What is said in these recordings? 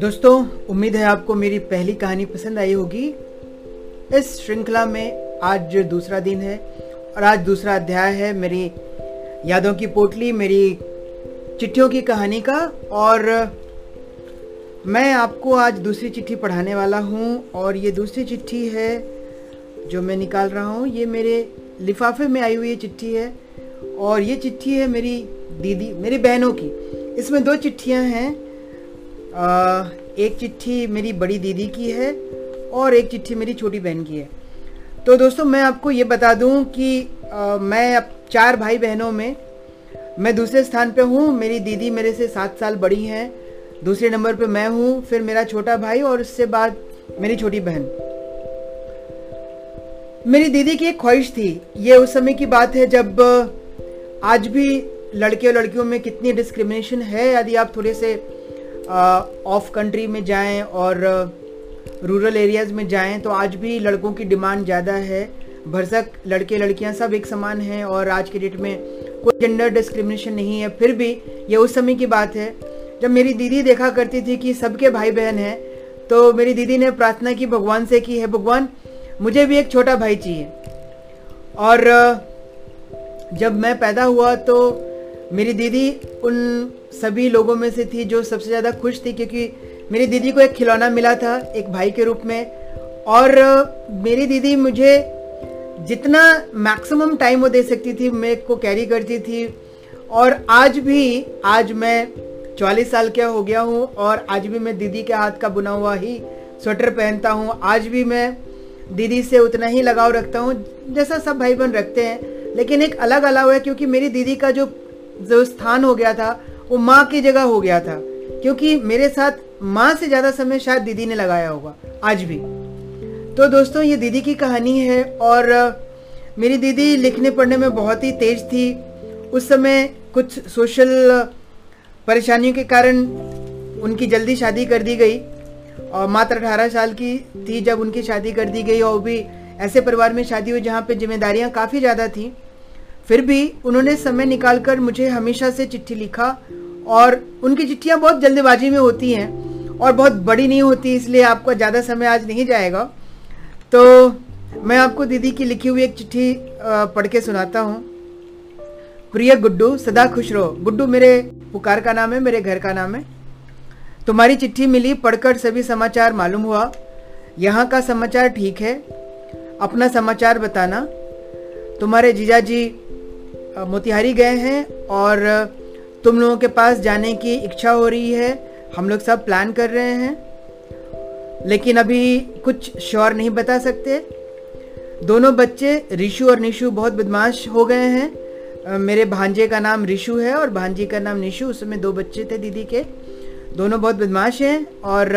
दोस्तों, उम्मीद है आपको मेरी पहली कहानी पसंद आई होगी। इस श्रृंखला में आज जो दूसरा दिन है और आज दूसरा अध्याय है मेरी यादों की पोटली, मेरी चिट्ठियों की कहानी का। और मैं आपको आज दूसरी चिट्ठी पढ़ाने वाला हूँ और ये दूसरी चिट्ठी है जो मैं निकाल रहा हूँ। ये मेरे लिफाफे में आई हुई चिट्ठी है। और ये चिट्ठी है मेरी दीदी मेरी बहनों की। इसमें दो चिट्ठियाँ हैं। एक चिट्ठी मेरी बड़ी दीदी की है और एक चिट्ठी मेरी छोटी बहन की है। तो दोस्तों मैं आपको ये बता दूँ कि आ, मैं अब चार भाई बहनों में मैं दूसरे स्थान पे हूँ। मेरी दीदी मेरे से सात साल बड़ी हैं। दूसरे नंबर पे मैं हूँ फिर मेरा छोटा भाई और उससे बाद मेरी छोटी बहन। मेरी दीदी की एक ख्वाहिश थी। ये उस समय की बात है जब आज भी लड़के और लड़कियों में कितनी डिस्क्रिमिनेशन है? यदि आप थोड़े से ऑफ़ कंट्री में जाएँ और रूरल एरियाज़ में जाएँ तो आज भी लड़कों की डिमांड ज़्यादा है। भरसक लड़के लड़कियाँ सब एक समान हैं और आज के डेट में कोई जेंडर डिस्क्रिमिनेशन नहीं है। फिर भी ये उस समय की बात है, जब मेरी दीदी देखा करती थी कि सबके भाई बहन हैं तो मेरी दीदी ने प्रार्थना की भगवान से की, है भगवान, मुझे भी एक छोटा भाई चाहिए। और जब मैं पैदा हुआ तो मेरी दीदी उन सभी लोगों में से थी जो सबसे ज़्यादा खुश थी, क्योंकि मेरी दीदी को एक खिलौना मिला था एक भाई के रूप में। और मेरी दीदी मुझे जितना मैक्सिमम टाइम वो दे सकती थी, मैं को कैरी करती थी। और आज भी, आज मैं चालीस साल का हो गया हूँ और आज भी मैं दीदी के हाथ का बुना हुआ ही स्वेटर पहनता हूँ। आज भी मैं दीदी से उतना ही लगाव रखता हूँ जैसा सब भाई बहन रखते हैं। लेकिन एक अलग अलाव है, क्योंकि मेरी दीदी का जो जो स्थान हो गया था, वो माँ की जगह हो गया था। क्योंकि मेरे साथ माँ से ज़्यादा समय शायद दीदी ने लगाया होगा, आज भी। तो दोस्तों, ये दीदी की कहानी है, और मेरी दीदी लिखने पढ़ने में बहुत ही तेज थी। उस समय कुछ सोशल परेशानियों के कारण उनकी जल्दी शादी कर दी गई, और मात्र अठारह साल की थी जब उनकी शादी कर दी गई, और भी ऐसे परिवार में शादी हुई जहाँ पे जिम्मेदारियाँ काफ़ी ज़्यादा थी। फिर भी उन्होंने समय निकालकर मुझे हमेशा से चिट्ठी लिखा और उनकी चिट्ठियाँ बहुत जल्दबाजी में होती हैं और बहुत बड़ी नहीं होती, इसलिए आपका ज़्यादा समय आज नहीं जाएगा। तो मैं आपको दीदी की लिखी हुई एक चिट्ठी पढ़ के सुनाता हूँ। प्रिय गुड्डू, सदा खुश रहो। गुड्डू, मेरे पुकार का नाम है, मेरे घर का नाम है। तुम्हारी चिट्ठी मिली पढ़कर सभी समाचार मालूम हुआ। यहाँ का समाचार ठीक है। अपना समाचार बताना। तुम्हारे जीजा जी मोतिहारी गए हैं और तुम लोगों के पास जाने की इच्छा हो रही है। हम लोग सब प्लान कर रहे हैं। लेकिन अभी कुछ श्योर नहीं बता सकते। दोनों बच्चे, रिशु और निशु, बहुत बदमाश हो गए हैं। मेरे भांजे का नाम रिशु है और भांजी का नाम निशु, उसमें दो बच्चे थे दीदी के। दोनों बहुत बदमाश हैं और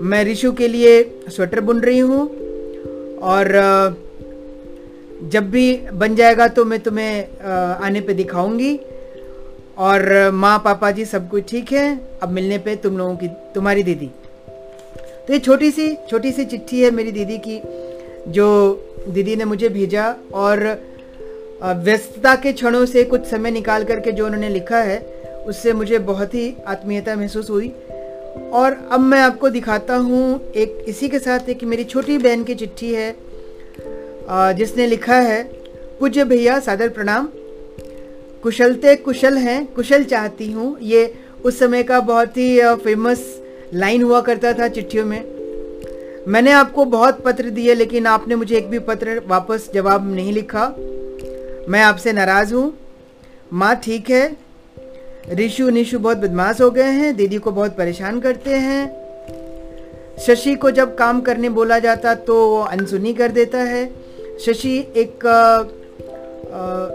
मैं रिशु के लिए स्वेटर बुन रही हूँ। और जब भी बन जाएगा तो मैं तुम्हें आने पे दिखाऊँगी। और माँ पापा जी सब कुछ ठीक है? अब मिलने पे तुम लोगों की, तुम्हारी दीदी। तो ये छोटी सी छोटी सी चिट्ठी है मेरी दीदी की, जो दीदी ने मुझे भेजा। और व्यस्तता के क्षणों से कुछ समय निकाल करके जो उन्होंने लिखा है, उससे मुझे बहुत ही आत्मीयता महसूस हुई। और अब मैं आपको दिखाता हूँ एक, इसी के साथ एक मेरी छोटी बहन की चिट्ठी है। जिसने लिखा है, पूज्य भैया, सादर प्रणाम। कुशलते कुशल हैं, कुशल चाहती हूँ। ये उस समय का बहुत ही फ़ेमस लाइन हुआ करता था चिट्ठियों में। मैंने आपको बहुत पत्र दिए, लेकिन आपने मुझे एक भी पत्र वापस जवाब नहीं लिखा। मैं आपसे नाराज़ हूँ। माँ, ठीक है। रिशु निशु बहुत बदमाश हो गए हैं, दीदी को बहुत परेशान करते हैं। शशि को जब काम करने बोला जाता तो वो अनसुनी कर देता है। शशि एक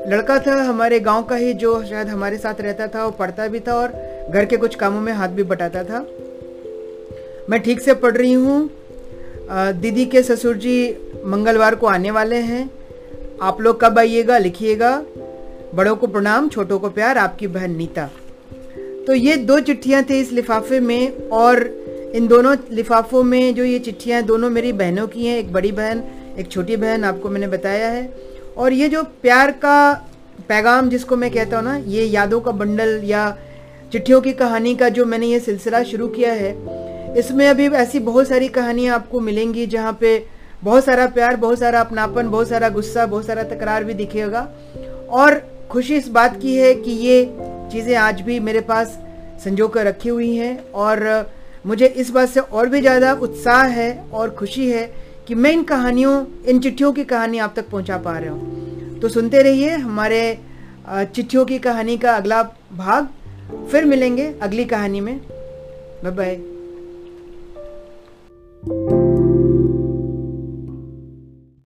लड़का था हमारे गाँव का ही जो शायद हमारे साथ रहता था, वो पढ़ता भी था और घर के कुछ कामों में हाथ भी बटाता था। मैं ठीक से पढ़ रही हूँ। दीदी के ससुर जी मंगलवार को आने वाले हैं। आप लोग कब आइएगा, लिखिएगा। बड़ों को प्रणाम, छोटों को प्यार, आपकी बहन नीता। तो ये दो चिट्ठियाँ थी इस लिफाफे में और इन दोनों लिफाफों में जो ये चिट्ठियाँ दोनों मेरी बहनों की हैं, एक बड़ी बहन एक छोटी बहन आपको मैंने बताया है। और ये जो प्यार का पैगाम जिसको मैं कहता हूँ ना, ये यादों का बंडल या चिट्ठियों की कहानी का जो मैंने ये सिलसिला शुरू किया है, इसमें अभी ऐसी बहुत सारी कहानियाँ आपको मिलेंगी जहाँ पे बहुत सारा प्यार, बहुत सारा अपनापन, बहुत सारा गुस्सा, बहुत सारा तकरार भी दिखेगा। और खुशी इस बात की है कि ये चीज़ें आज भी मेरे पास संजो कर रखी हुई हैं और मुझे इस बात से और भी ज़्यादा उत्साह है और खुशी है कि मैं इन कहानियों, इन चिट्ठियों की कहानी आप तक पहुँचा पा रहा हूँ। तो सुनते रहिए हमारे चिट्ठियों की कहानी का अगला भाग, फिर मिलेंगे अगली कहानी में। Bye bye